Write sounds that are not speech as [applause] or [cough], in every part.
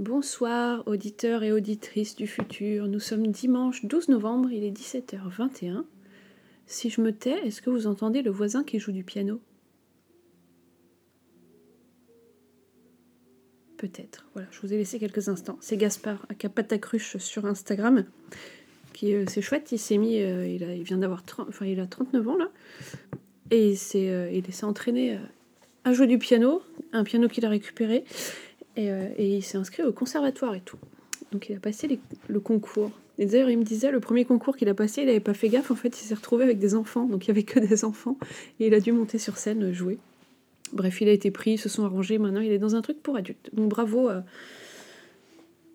Bonsoir auditeurs et auditrices du futur. Nous sommes dimanche 12 novembre, il est 17h21. Si je me tais, est-ce que vous entendez le voisin qui joue du piano? Peut-être. Voilà, je vous ai laissé quelques instants. C'est Gaspard, Capatacruche sur Instagram. Qui, euh, c'est chouette, il s'est mis, euh, il, vient d'avoir enfin, il a 39 ans là. Et il euh, il s'est entraîné à jouer du piano, un piano qu'il a récupéré. Euh, et, il s'est inscrit au conservatoire et tout. Donc il a passé le concours. Et d'ailleurs, il me disait, le premier concours qu'il a passé, il n'avait pas fait gaffe. En fait, il s'est retrouvé avec des enfants. Donc il n'y avait que des enfants. Et il a dû monter sur scène, euh, jouer. Bref, il a été pris, ils se sont arrangés. Maintenant, il est dans un truc pour adultes. Donc bravo euh,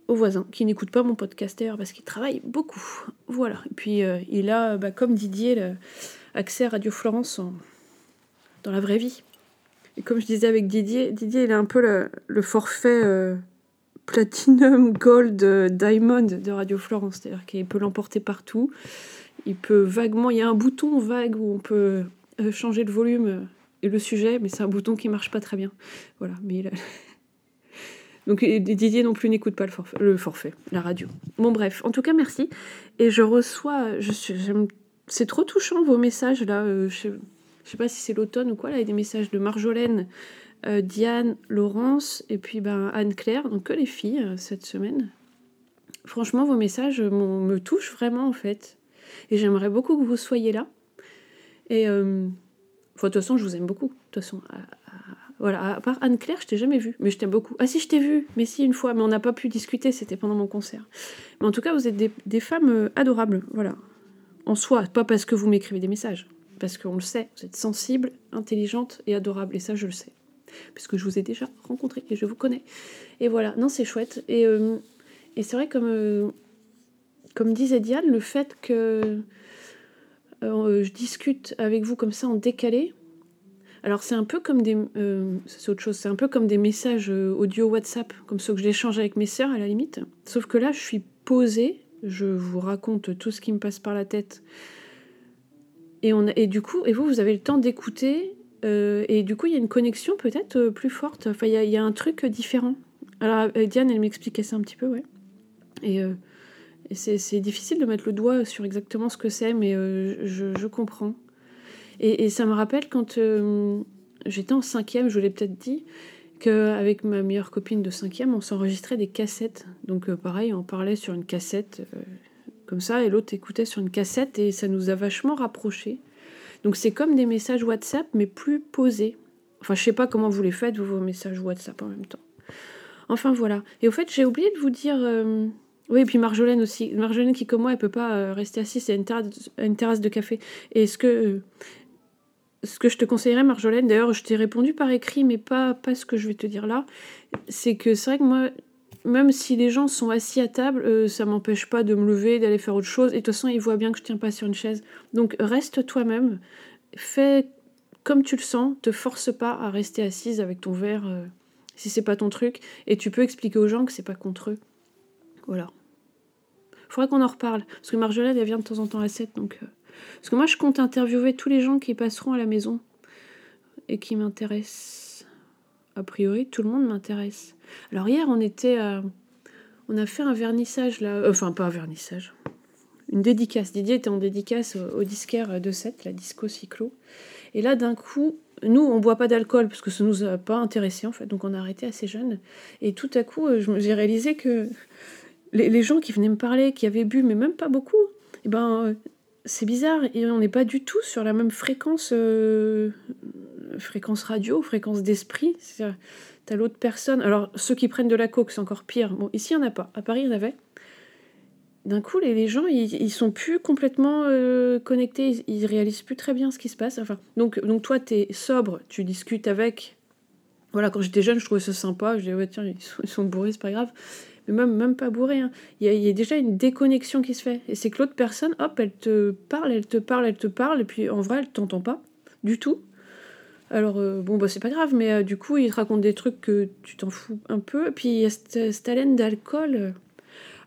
aux voisins qui n'écoutent pas mon podcast d'ailleurs parce qu'il travaille beaucoup. Voilà. Et puis il a, bah, comme Didier, accès à Radio Florence dans la vraie vie. Et comme je disais avec Didier, Didier, il a un peu le, forfait euh, Platinum, Gold, euh, Diamond de Radio Florence. C'est-à-dire qu'il peut l'emporter partout. Il peut vaguement. Il y a un bouton vague où on peut euh, changer le volume et le sujet, mais c'est un bouton qui marche pas très bien. Voilà. Mais [laughs] Donc Didier non plus n'écoute pas le forfait, la radio. Bon bref, en tout cas merci. Et je reçois, c'est trop touchant vos messages là. Je sais pas si c'est l'automne ou quoi, là, il y a des messages de Marjolaine, euh, Diane, Laurence et puis ben, Anne-Claire, donc que les filles euh, cette semaine. Franchement, vos messages me touchent vraiment en fait. Et j'aimerais beaucoup que vous soyez là. Et euh, de toute façon, je vous aime beaucoup. De toute façon, voilà, à part Anne-Claire, je t'ai jamais vue, mais je t'aime beaucoup. Ah si, je t'ai vue, mais si, une fois, mais on n'a pas pu discuter, c'était pendant mon concert. Mais en tout cas, vous êtes des, des femmes adorables, voilà. En soi, pas parce que vous m'écrivez des messages parce qu'on le sait, vous êtes sensible, intelligente et adorable, et ça je le sais, puisque je vous ai déjà rencontré et je vous connais. Et voilà, non c'est chouette. Et, euh, c'est vrai comme, euh, comme disait Diane, le fait que euh, je discute avec vous comme ça en décalé, alors c'est un peu comme des... c'est autre chose, c'est un peu comme des messages audio WhatsApp, comme ceux que j'échange avec mes sœurs à la limite, sauf que là je suis posée, je vous raconte tout ce qui me passe par la tête et, on et du coup, et vous, vous avez le temps d'écouter. Euh, et du coup, il y a une connexion peut-être euh, plus forte. Enfin, il y, a un truc différent. Alors, Diane, elle m'expliquait ça un petit peu, ouais. Et, euh, c'est difficile de mettre le doigt sur exactement ce que c'est, mais je, comprends. Et, ça me rappelle quand j'étais en cinquième, je vous l'ai peut-être dit, qu'avec ma meilleure copine de cinquième, on s'enregistrait des cassettes. Donc, pareil, on parlait sur une cassette comme ça, et l'autre écoutait sur une cassette, et ça nous a vachement rapprochés. Donc c'est comme des messages WhatsApp, mais plus posés. Enfin, je sais pas comment vous les faites, vous, vos messages WhatsApp en même temps. Enfin, voilà. Et au fait, j'ai oublié de vous dire... Euh, oui, et puis Marjolaine aussi. Marjolaine qui, comme moi, elle peut pas euh, rester assise à une, terrasse, une terrasse de café. Et ce que... Euh, ce que je te conseillerais, Marjolaine, d'ailleurs, je t'ai répondu par écrit, mais pas, pas ce que je vais te dire là, c'est que c'est vrai que moi, même si les gens sont assis à table, euh, ça m'empêche pas de me lever, d'aller faire autre chose. Et de toute façon, ils voient bien que je tiens pas sur une chaise. Donc reste toi-même, fais comme tu le sens, te force pas à rester assise avec ton verre euh, si c'est pas ton truc. Et tu peux expliquer aux gens que c'est pas contre eux. Voilà. Faudrait qu'on en reparle. Parce que Marjolaine, elle vient de temps en temps à 7. Donc, euh, Parce que moi, je compte interviewer tous les gens qui passeront à la maison et qui m'intéressent a priori, tout le monde m'intéresse. Alors hier, on était, on a fait un vernissage là, euh, enfin pas un vernissage, une dédicace. Didier était en dédicace au, disquaire de 7, la disco cyclo. Et là, d'un coup, nous, on boit pas d'alcool parce que ça nous a pas intéressé en fait, donc on a arrêté assez jeune. Et tout à coup, euh, j'ai réalisé que les, gens qui venaient me parler, qui avaient bu, mais même pas beaucoup, eh ben, euh, c'est bizarre, et on n'est pas du tout sur la même fréquence fréquence radio, fréquence d'esprit. T'as l'autre personne. Alors, ceux qui prennent de la coke, c'est encore pire. Bon, ici, il n'y en a pas. À Paris, il y en avait. D'un coup, les, gens, ils, sont plus complètement euh, connectés. Ils, réalisent plus très bien ce qui se passe. Enfin, donc, donc toi, tu es sobre, tu discutes avec. Voilà, quand j'étais jeune, je trouvais ça sympa. Je disais, ouais, tiens, ils sont, bourrés, c'est pas grave. Mais même, même pas bourrés. Hein. Il, y a, il y a déjà une déconnexion qui se fait. Et c'est que l'autre personne, hop, elle te parle, elle te parle, elle te parle. Et puis, en vrai, elle t'entend pas du tout. Alors, euh, bon, bah, c'est pas grave, mais euh, du coup, il te raconte des trucs que tu t'en fous un peu. Puis, il y a cette, haleine d'alcool. Euh,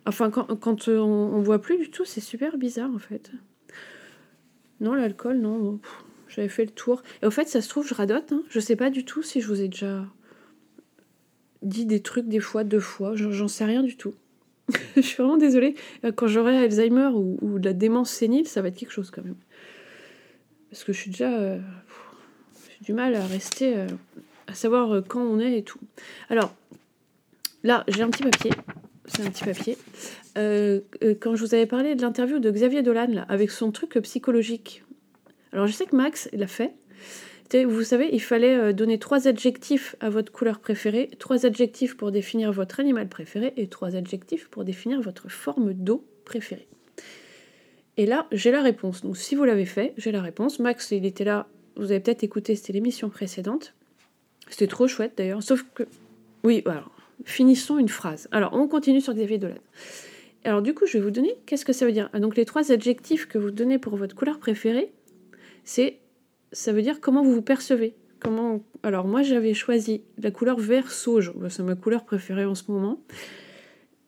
enfin, quand, quand on, voit plus du tout, c'est super bizarre, en fait. Non, l'alcool, non. J'avais fait le tour. Et au fait, ça se trouve, je radote. Hein. Je sais pas du tout si je vous ai déjà dit des trucs des fois, deux fois, j'en sais rien du tout. [laughs] je suis vraiment désolée. Quand j'aurai Alzheimer ou, de la démence sénile, ça va être quelque chose quand même. Parce que je suis déjà. Euh, du mal à rester. Euh, à savoir euh, quand on est et tout. Alors, là, j'ai un petit papier. C'est un petit papier. quand je vous avais parlé de l'interview de Xavier Dolan, là, avec son truc psychologique. Alors, je sais que Max l'a fait. Vous savez, il fallait euh, donner trois adjectifs à votre couleur préférée, trois adjectifs pour définir votre animal préféré et trois adjectifs pour définir votre forme d'eau préférée. Et là, j'ai la réponse. Donc si vous l'avez fait, j'ai la réponse. Max, il était là, vous avez peut-être écouté, c'était l'émission précédente. C'était trop chouette d'ailleurs, sauf que... Oui, alors, finissons une phrase. Alors, on continue sur Xavier Dolan. Alors du coup, je vais vous donner, qu'est-ce que ça veut dire? Ah, Donc les trois adjectifs que vous donnez pour votre couleur préférée, c'est ça veut dire comment vous vous percevez. Comment... Alors moi j'avais choisi la couleur vert sauge, bah, c'est ma couleur préférée en ce moment.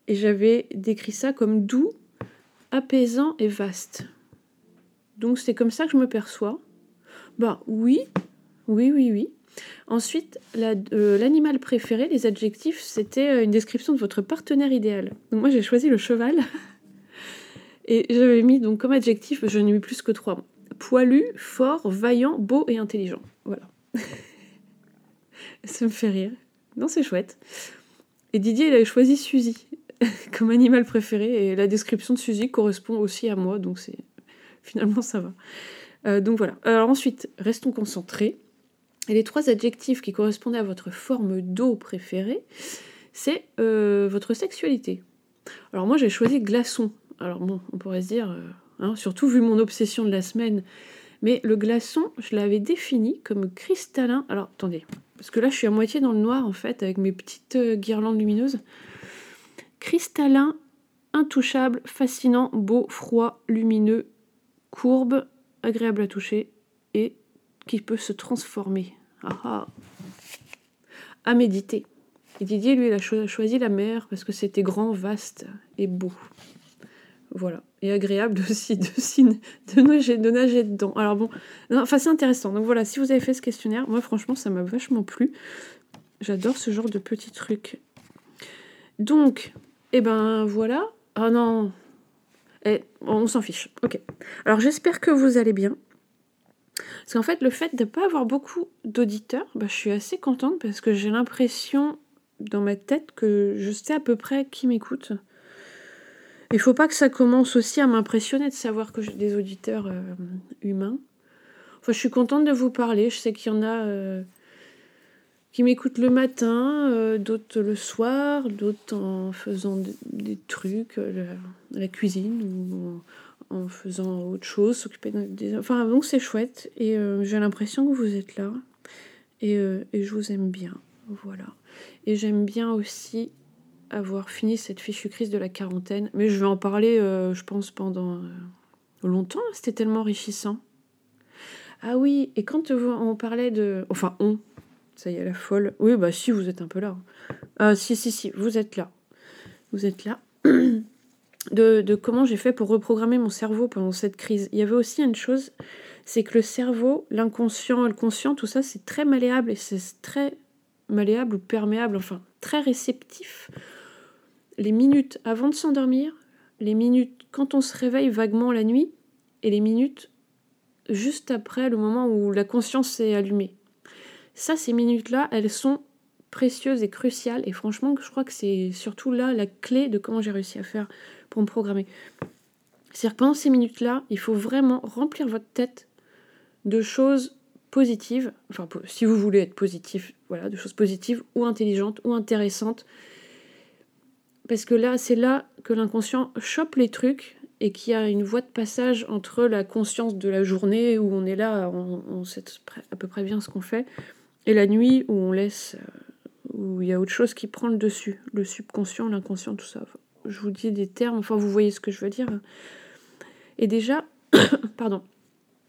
Et j'avais décrit ça comme doux, apaisant et vaste. Donc c'est comme ça que je me perçois. Bah oui, oui, oui, oui. Ensuite, euh, l'animal préféré, les adjectifs, c'était euh, une description de votre partenaire idéal. Donc moi j'ai choisi le cheval. [laughs] Et j'avais mis donc comme adjectif, je n'ai mis plus que trois poilu, fort, vaillant, beau et intelligent. Voilà. [laughs] Ça me fait rire. Non, c'est chouette. Et Didier, il avait choisi Suzy [laughs] comme animal préféré, et la description de Suzy correspond aussi à moi, donc finalement ça va. Euh, donc voilà. Alors ensuite, restons concentrés. Et les trois adjectifs qui correspondaient à votre forme d'eau préférée, c'est euh, votre sexualité. Alors moi j'ai choisi glaçon. Alors bon, on pourrait se dire, euh, Hein, surtout vu mon obsession de la semaine. Mais le glaçon, je l'avais défini comme cristallin. Alors attendez, parce que là je suis à moitié dans le noir en fait, avec mes petites guirlandes lumineuses. Cristallin, intouchable, fascinant, beau, froid, lumineux, courbe, agréable à toucher et qui peut se transformer. Ah, ah. À méditer. Et Didier, lui, il a choisi la mer parce que c'était grand, vaste et beau. Voilà. Et agréable [laughs] aussi de, nager, de nager dedans. Alors bon, enfin c'est intéressant. Donc voilà, si vous avez fait ce questionnaire, moi franchement ça m'a vachement plu. J'adore ce genre de petits trucs. Donc, eh ben voilà. Ah non. On s'en fiche. Ok. Alors j'espère que vous allez bien. Parce qu'en fait, le fait de ne pas avoir beaucoup d'auditeurs, bah, je suis assez contente parce que j'ai l'impression dans ma tête que je sais à peu près qui m'écoute. Il faut pas que ça commence aussi à m'impressionner de savoir que j'ai des auditeurs euh, humains. Enfin, je suis contente de vous parler. Je sais qu'il y en a euh, qui m'écoutent le matin, euh, d'autres le soir, d'autres en faisant des, trucs, la, cuisine ou en, faisant autre chose, s'occuper des. Enfin, donc c'est chouette. Et j'ai l'impression que vous êtes là. Et, et je vous aime bien. Voilà. Et j'aime bien aussi avoir fini cette fichue crise de la quarantaine. Mais je vais en parler, euh, je pense, pendant euh, longtemps. C'était tellement enrichissant. Ah oui, et quand on parlait de... Enfin, on, ça y est, la folle. Oui, bah si, vous êtes un peu là. Ah si, si, si, vous êtes là. Vous êtes là. [clears throat] De, de comment j'ai fait pour reprogrammer mon cerveau pendant cette crise? Il y avait aussi une chose, c'est que le cerveau, l'inconscient, le conscient, tout ça, c'est très malléable et c'est très malléable ou perméable, enfin très réceptif les minutes avant de s'endormir, les minutes quand on se réveille vaguement la nuit, et les minutes juste après le moment où la conscience est allumée. Ça, ces minutes-là, elles sont précieuses et cruciales, et franchement, je crois que c'est surtout là la clé de comment j'ai réussi à faire pour me programmer. C'est-à-dire que pendant ces minutes-là, il faut vraiment remplir votre tête de choses positives, enfin si vous voulez être positif, voilà, de choses positives ou intelligentes ou intéressantes, parce que là, c'est là que l'inconscient chope les trucs et qu'il y a une voie de passage entre la conscience de la journée où on est là, on, sait à peu près bien ce qu'on fait, et la nuit où on laisse, euh, où il y a autre chose qui prend le dessus, le subconscient, l'inconscient, tout ça. Je vous dis des termes, enfin vous voyez ce que je veux dire. Et déjà, [coughs] pardon,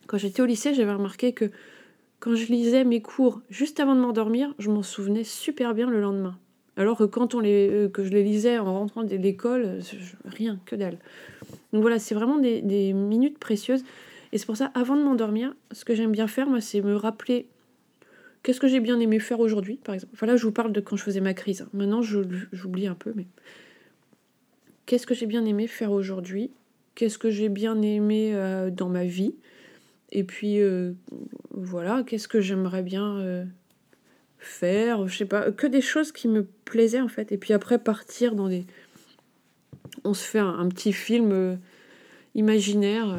quand j'étais au lycée, j'avais remarqué que quand je lisais mes cours juste avant de m'endormir, je m'en souvenais super bien le lendemain. Alors que quand on les, euh, que je les lisais en rentrant de l'école, rien, que dalle. Donc voilà, c'est vraiment des, minutes précieuses. Et c'est pour ça, avant de m'endormir, ce que j'aime bien faire, moi, c'est me rappeler qu'est-ce que j'ai bien aimé faire aujourd'hui, par exemple? Enfin là, je vous parle de quand je faisais ma crise. Maintenant, j'oublie un peu, mais qu'est-ce que j'ai bien aimé faire aujourd'hui? Qu'est-ce que j'ai bien aimé euh, dans ma vie? Et puis, euh, voilà, qu'est-ce que j'aimerais bien euh, faire? Je sais pas, que des choses qui me plaisaient en fait. Et puis après, partir dans des. On se fait un, petit film imaginaire.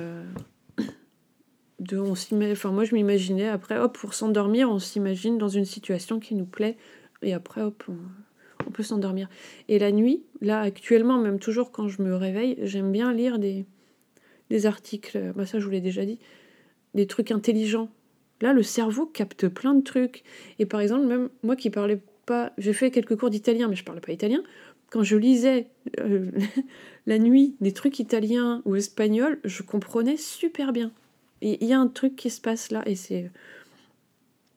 De, on enfin, moi, je m'imaginais après, hop, pour s'endormir, on s'imagine dans une situation qui nous plaît. Et après, hop, on, peut s'endormir. Et la nuit, là actuellement, même toujours quand je me réveille, j'aime bien lire des, des articles, bah ça je vous l'ai déjà dit, des trucs intelligents. Là, le cerveau capte plein de trucs. Et par exemple, même moi qui parlais pas, j'ai fait quelques cours d'italien, mais je parlais pas italien. Quand je lisais euh, [laughs] la nuit des trucs italiens ou espagnols, je comprenais super bien. Il y a un truc qui se passe là, et c'est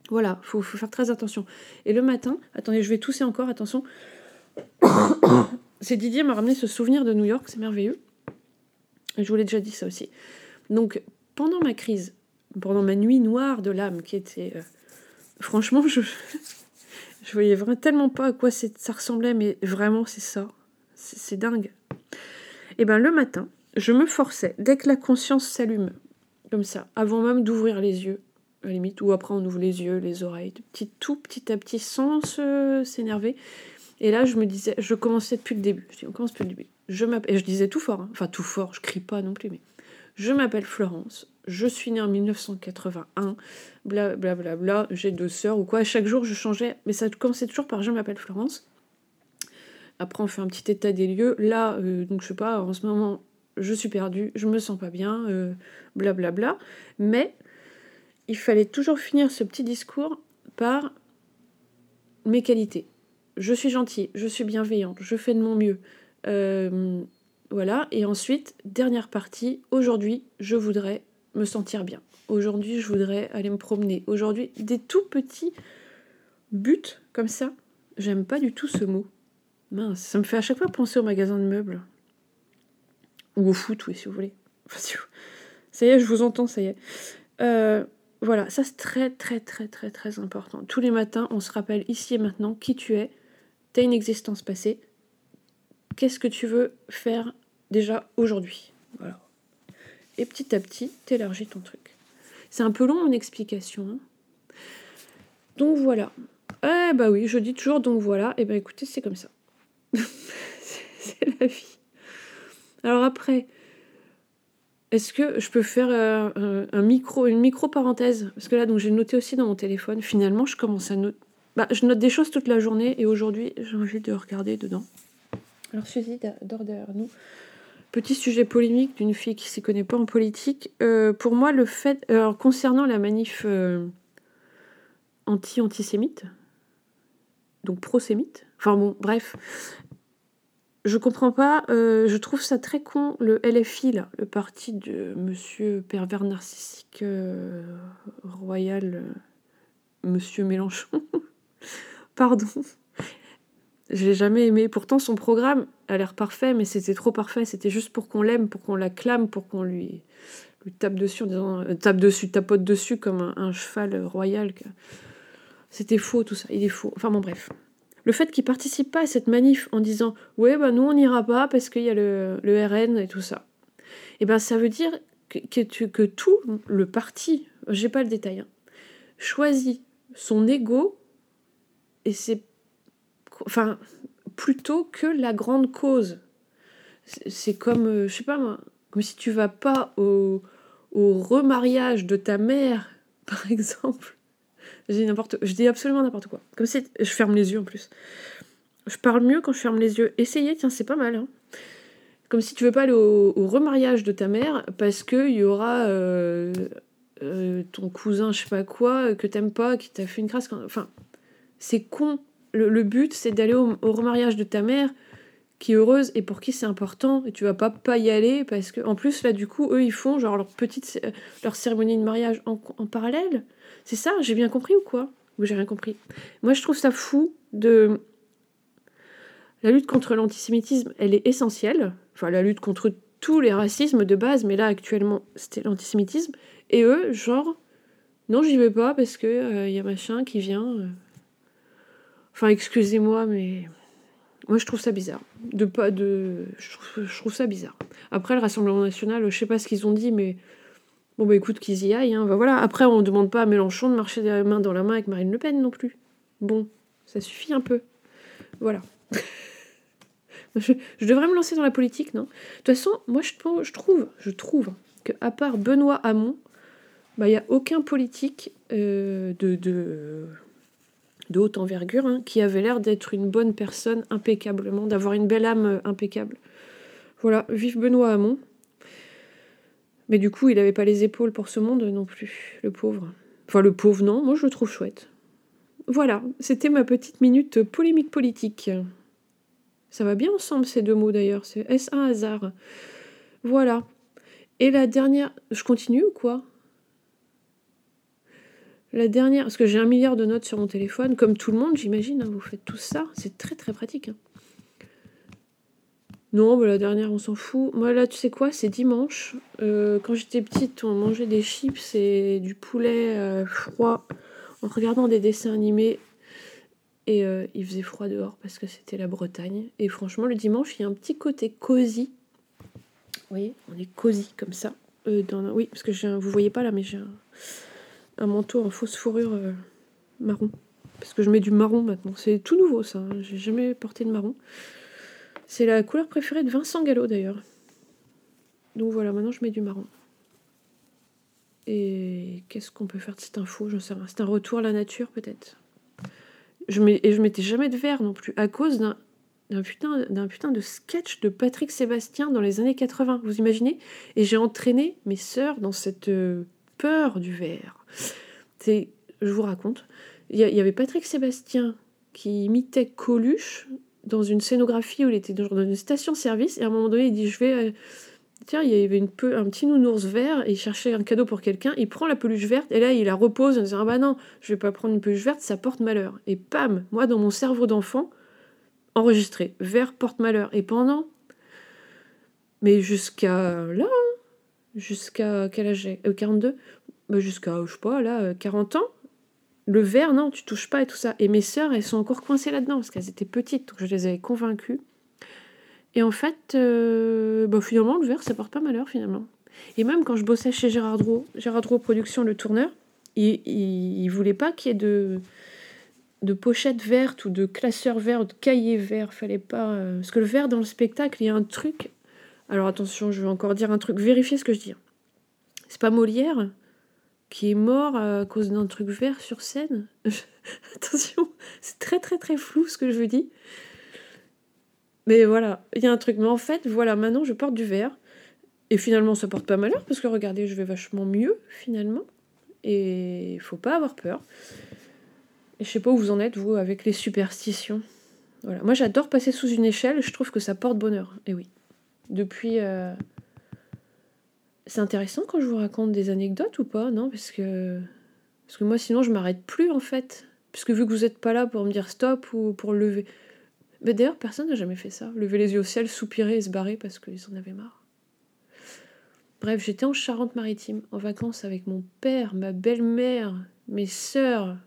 voilà, faut, faut faire très attention. Et le matin, attendez, je vais tousser encore, attention. [coughs] c'est Didier m'a ramené ce souvenir de New York, c'est merveilleux. Je vous l'ai déjà dit ça aussi. Donc, pendant ma crise, pendant ma nuit noire de l'âme, qui était. Euh, franchement, je. [laughs] je voyais vraiment tellement pas à quoi ça ressemblait, mais vraiment, c'est ça. C'est dingue. Et eh ben le matin, je me forçais, dès que la conscience s'allume, ça, avant même d'ouvrir les yeux, à la limite, ou après on ouvre les yeux, les oreilles, petit, tout petit à petit, sans s'énerver. Et là, je me disais, je commençais depuis le début. Je dis, on commence depuis le début. Je et je disais tout fort, hein. enfin tout fort, je crie pas non plus, mais je m'appelle Florence, je suis née en 1981, bla bla bla, bla j'ai deux sœurs ou quoi. Chaque jour, je changeais, mais ça commençait toujours par je m'appelle Florence. Après, on fait un petit état des lieux. Là, euh, donc je sais pas, en ce moment, je suis perdue, je me sens pas bien, euh, bla bla bla. Mais il fallait toujours finir ce petit discours par mes qualités. Je suis gentille, je suis bienveillante, je fais de mon mieux. Euh, voilà, et ensuite, dernière partie, aujourd'hui, je voudrais me sentir bien. Aujourd'hui, je voudrais aller me promener. Aujourd'hui, des tout petits buts comme ça. J'aime pas du tout ce mot. Mince, ça me fait à chaque fois penser au magasin de meubles. Ou au foot, oui, si vous voulez. Ça y est, je vous entends, ça y est. Euh, voilà, ça c'est très très très très très important. Tous les matins, on se rappelle ici et maintenant qui tu es. Tu as une existence passée. Qu'est-ce que tu veux faire déjà aujourd'hui? Voilà. Et petit à petit, t'élargis ton truc. C'est un peu long mon explication. Donc voilà. Eh bah oui, je dis toujours donc voilà. Eh ben écoutez, c'est comme ça. [laughs] c'est la vie. Alors après, est-ce que je peux faire euh, un micro, une micro-parenthèse? Parce que là, donc j'ai noté aussi dans mon téléphone. Finalement, je commence à noter. Bah, je note des choses toute la journée et aujourd'hui, j'ai envie de regarder dedans. Alors, Suzy derrière nous. Petit sujet polémique d'une fille qui ne s'y connaît pas en politique. Euh, pour moi, le fait. Alors, concernant la manif euh, anti-antisémite, donc pro-sémite, enfin bon, bref, je comprends pas, euh, je trouve ça très con, le LFI, le parti de monsieur pervers narcissique euh, royal, euh, monsieur Mélenchon. [laughs] Pardon. Je l'ai jamais aimé. Pourtant, son programme a l'air parfait, mais c'était trop parfait. C'était juste pour qu'on l'aime, pour qu'on l'acclame, pour qu'on lui, lui tape dessus en disant tape dessus, tapote dessus comme un, un cheval royal. C'était faux tout ça. Il est faux. Enfin bon, bref le fait qu'ils participent pas à cette manif en disant ouais bah nous on n'ira pas parce qu'il y a le, RN et tout ça, et eh ben ça veut dire que, tout le parti, j'ai pas le détail, hein, choisit son ego et c'est enfin plutôt que la grande cause. C'est comme euh, je sais pas comme si tu vas pas au remariage de ta mère [laughs] par exemple je dis, n'importe, je dis absolument n'importe quoi. Comme si je ferme les yeux en plus. Je parle mieux quand je ferme les yeux. Essayez, tiens, c'est pas mal. Hein. Comme si tu veux pas aller au, remariage de ta mère parce qu'il y aura euh, euh, ton cousin, je sais pas quoi, que t'aimes pas, qui t'a fait une crasse. Enfin, c'est con. Le, but, c'est d'aller au, remariage de ta mère qui est heureuse et pour qui c'est important et tu vas pas pas y aller parce que en plus là du coup eux ils font genre leur petite leur cérémonie de mariage en, en parallèle c'est ça, j'ai bien compris ou quoi Ou j'ai rien compris Moi, je trouve ça fou de. La lutte contre l'antisémitisme, elle est essentielle. Enfin, la lutte contre tous les racismes de base, mais là, actuellement, c'était l'antisémitisme. Et eux, genre, Non, j'y vais pas parce que il euh, y a machin qui vient. Euh. Enfin, excusez-moi, mais moi je trouve ça bizarre. De pas de, je trouve, ça bizarre. Après le Rassemblement national, je sais pas ce qu'ils ont dit, mais bon bah écoute qu'ils y aillent. Hein. Bah, voilà. Après, on demande pas à Mélenchon de marcher main dans la main avec Marine Le Pen non plus. Bon, ça suffit un peu. Voilà. [laughs] je, devrais me lancer dans la politique, non? De toute façon, moi je, trouve, je trouve que à part Benoît Hamon, il bah, n'y a aucun politique euh, de, de, de, haute envergure hein, qui avait l'air d'être une bonne personne impeccablement, d'avoir une belle âme euh, impeccable. Voilà, vive Benoît Hamon. Mais du coup, il n'avait pas les épaules pour ce monde non plus, le pauvre. Enfin, le pauvre, non, moi je le trouve chouette. Voilà, c'était ma petite minute polémique politique. Ça va bien ensemble ces deux mots d'ailleurs, c'est est-ce un hasard Voilà. Et la dernière. Je continue ou quoi? La dernière, parce que j'ai un milliard de notes sur mon téléphone, comme tout le monde, j'imagine, hein, vous faites tout ça, c'est très très pratique. Hein. Non, bah, la dernière, on s'en fout. Moi, là, tu sais quoi, c'est dimanche. Euh, quand j'étais petite, on mangeait des chips et du poulet euh, froid en regardant des dessins animés. Et euh, il faisait froid dehors parce que c'était la Bretagne. Et franchement, le dimanche, il y a un petit côté cosy. Vous voyez, on est cosy comme ça. Oui, parce que vous voyez pas là, mais j'ai un un manteau en fausse fourrure marron. Parce que je mets du marron maintenant. C'est tout nouveau ça. Hein. J'ai jamais porté de marron. C'est la couleur préférée de Vincent Gallo d'ailleurs. Donc voilà, maintenant je mets du marron. Et qu'est-ce qu'on peut faire de cette info? Je sais rien. C'est un retour à la nature peut-être? Et je mettais jamais de verre non plus à cause d'un d'un putain, de sketch de Patrick Sébastien dans les années 80, vous imaginez? Et j'ai entraîné mes sœurs dans cette euh, peur du verre. Je vous raconte, il y, avait Patrick Sébastien qui imitait Coluche dans une scénographie où il était dans une station-service et à un moment donné il dit je vais euh, tiens il y avait une peu, un petit nounours vert et il cherchait un cadeau pour quelqu'un il prend la peluche verte et là il la repose en disant ah bah non je vais pas prendre une peluche verte ça porte malheur. Et pam moi dans mon cerveau d'enfant enregistré vert porte malheur. Et pendant mais jusqu'à là hein, jusqu'à quel âge j'ai 42 euh, bah, jusqu'à, je sais pas, là, 40 euh, ans, le verre, non, tu touches pas et tout ça. Et mes sœurs, elles sont encore coincées là-dedans parce qu'elles étaient petites, donc je les avais convaincues. Et en fait, euh, bah, finalement, le verre, ça porte pas malheur finalement. Et même quand je bossais chez Gérard Drouot, Gérard Drouot Productions, le tourneur, il, il, voulait pas qu'il y ait de, de pochettes vertes ou de classeurs verts ou de cahiers verts. Fallait pas. Euh, parce que le verre dans le spectacle, il y a un truc. Alors attention, je vais encore dire un truc. Vérifiez ce que je dis. C'est pas Molière qui est mort à cause d'un truc vert sur scène. [laughs] Attention, c'est très très très flou ce que je vous dis. Mais voilà, il y a un truc. Mais en fait, voilà, maintenant je porte du vert. Et finalement, ça porte pas malheur parce que regardez, je vais vachement mieux finalement. Et faut pas avoir peur. Et je sais pas où vous en êtes, vous, avec les superstitions. Voilà. Moi, j'adore passer sous une échelle. Je trouve que ça porte bonheur. Et oui. Depuis. Euh, c'est intéressant quand je vous raconte des anecdotes ou pas, non? Parce que, parce que moi, sinon, je m'arrête plus en fait. Puisque vu que vous n'êtes pas là pour me dire stop ou pour lever. Mais d'ailleurs, personne n'a jamais fait ça. Lever les yeux au ciel, soupirer et se barrer parce qu'ils en avaient marre. Bref, j'étais en Charente-Maritime, en vacances avec mon père, ma belle-mère, mes sœurs,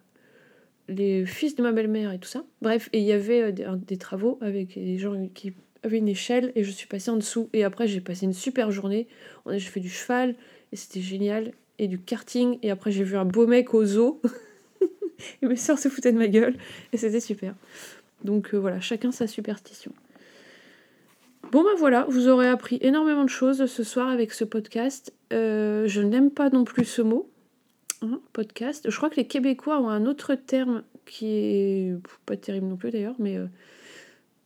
les fils de ma belle-mère et tout ça. Bref, et il y avait euh, des, travaux avec des gens qui une échelle et je suis passée en dessous. Et après, j'ai passé une super journée. J'ai fait du cheval et c'était génial. Et du karting. Et après, j'ai vu un beau mec au zoo. [laughs] et mes soeurs se foutaient de ma gueule. Et c'était super. Donc euh, voilà, chacun sa superstition. Bon ben voilà, vous aurez appris énormément de choses ce soir avec ce podcast. Euh, je n'aime pas non plus ce mot, hein, podcast. Je crois que les Québécois ont un autre terme qui est pas terrible non plus d'ailleurs, mais euh,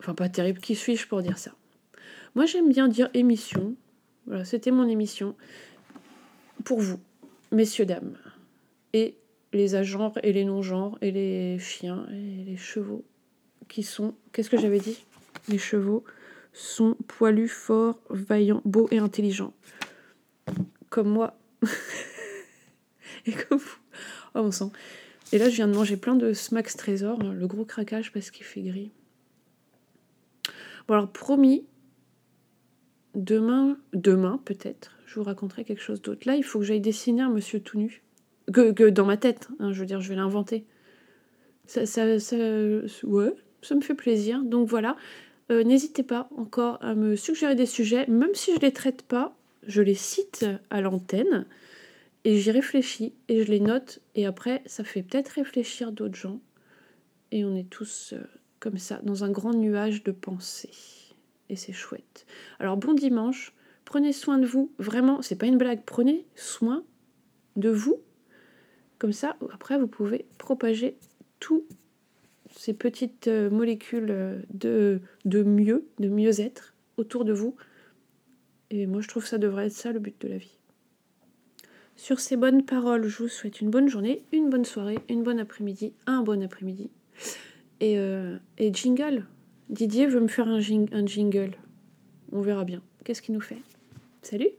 Enfin, pas terrible, qui suis-je pour dire ça? Moi, j'aime bien dire émission. Voilà, c'était mon émission. Pour vous, messieurs, dames. Et les agents et les non-genres et les chiens et les chevaux qui sont. Qu'est-ce que j'avais dit? Les chevaux sont poilus, forts, vaillants, beaux et intelligents. Comme moi. [laughs] et comme vous. Oh, mon sang. Et là, je viens de manger plein de Smax Trésor, hein, le gros craquage parce qu'il fait gris. Bon alors promis, demain, demain peut-être, je vous raconterai quelque chose d'autre. Là, il faut que j'aille dessiner un monsieur tout nu. Que, dans ma tête, hein, je veux dire, je vais l'inventer. Ça, ça, ouais, ça me fait plaisir. Donc voilà, euh, n'hésitez pas encore à me suggérer des sujets, même si je les traite pas, je les cite à l'antenne et j'y réfléchis et je les note et après ça fait peut-être réfléchir d'autres gens et on est tous euh, comme ça dans un grand nuage de pensées et c'est chouette. Alors bon dimanche, prenez soin de vous, vraiment, c'est pas une blague, prenez soin de vous. Comme ça, après vous pouvez propager toutes ces petites euh, molécules euh, de, de mieux, de mieux-être autour de vous. Et moi je trouve que ça devrait être ça le but de la vie. Sur ces bonnes paroles, je vous souhaite une bonne journée, une bonne soirée, une bonne après-midi, un bon après-midi. Et, euh, et jingle. Didier veut me faire un, un jingle. On verra bien. Qu'est-ce qu'il nous fait? Salut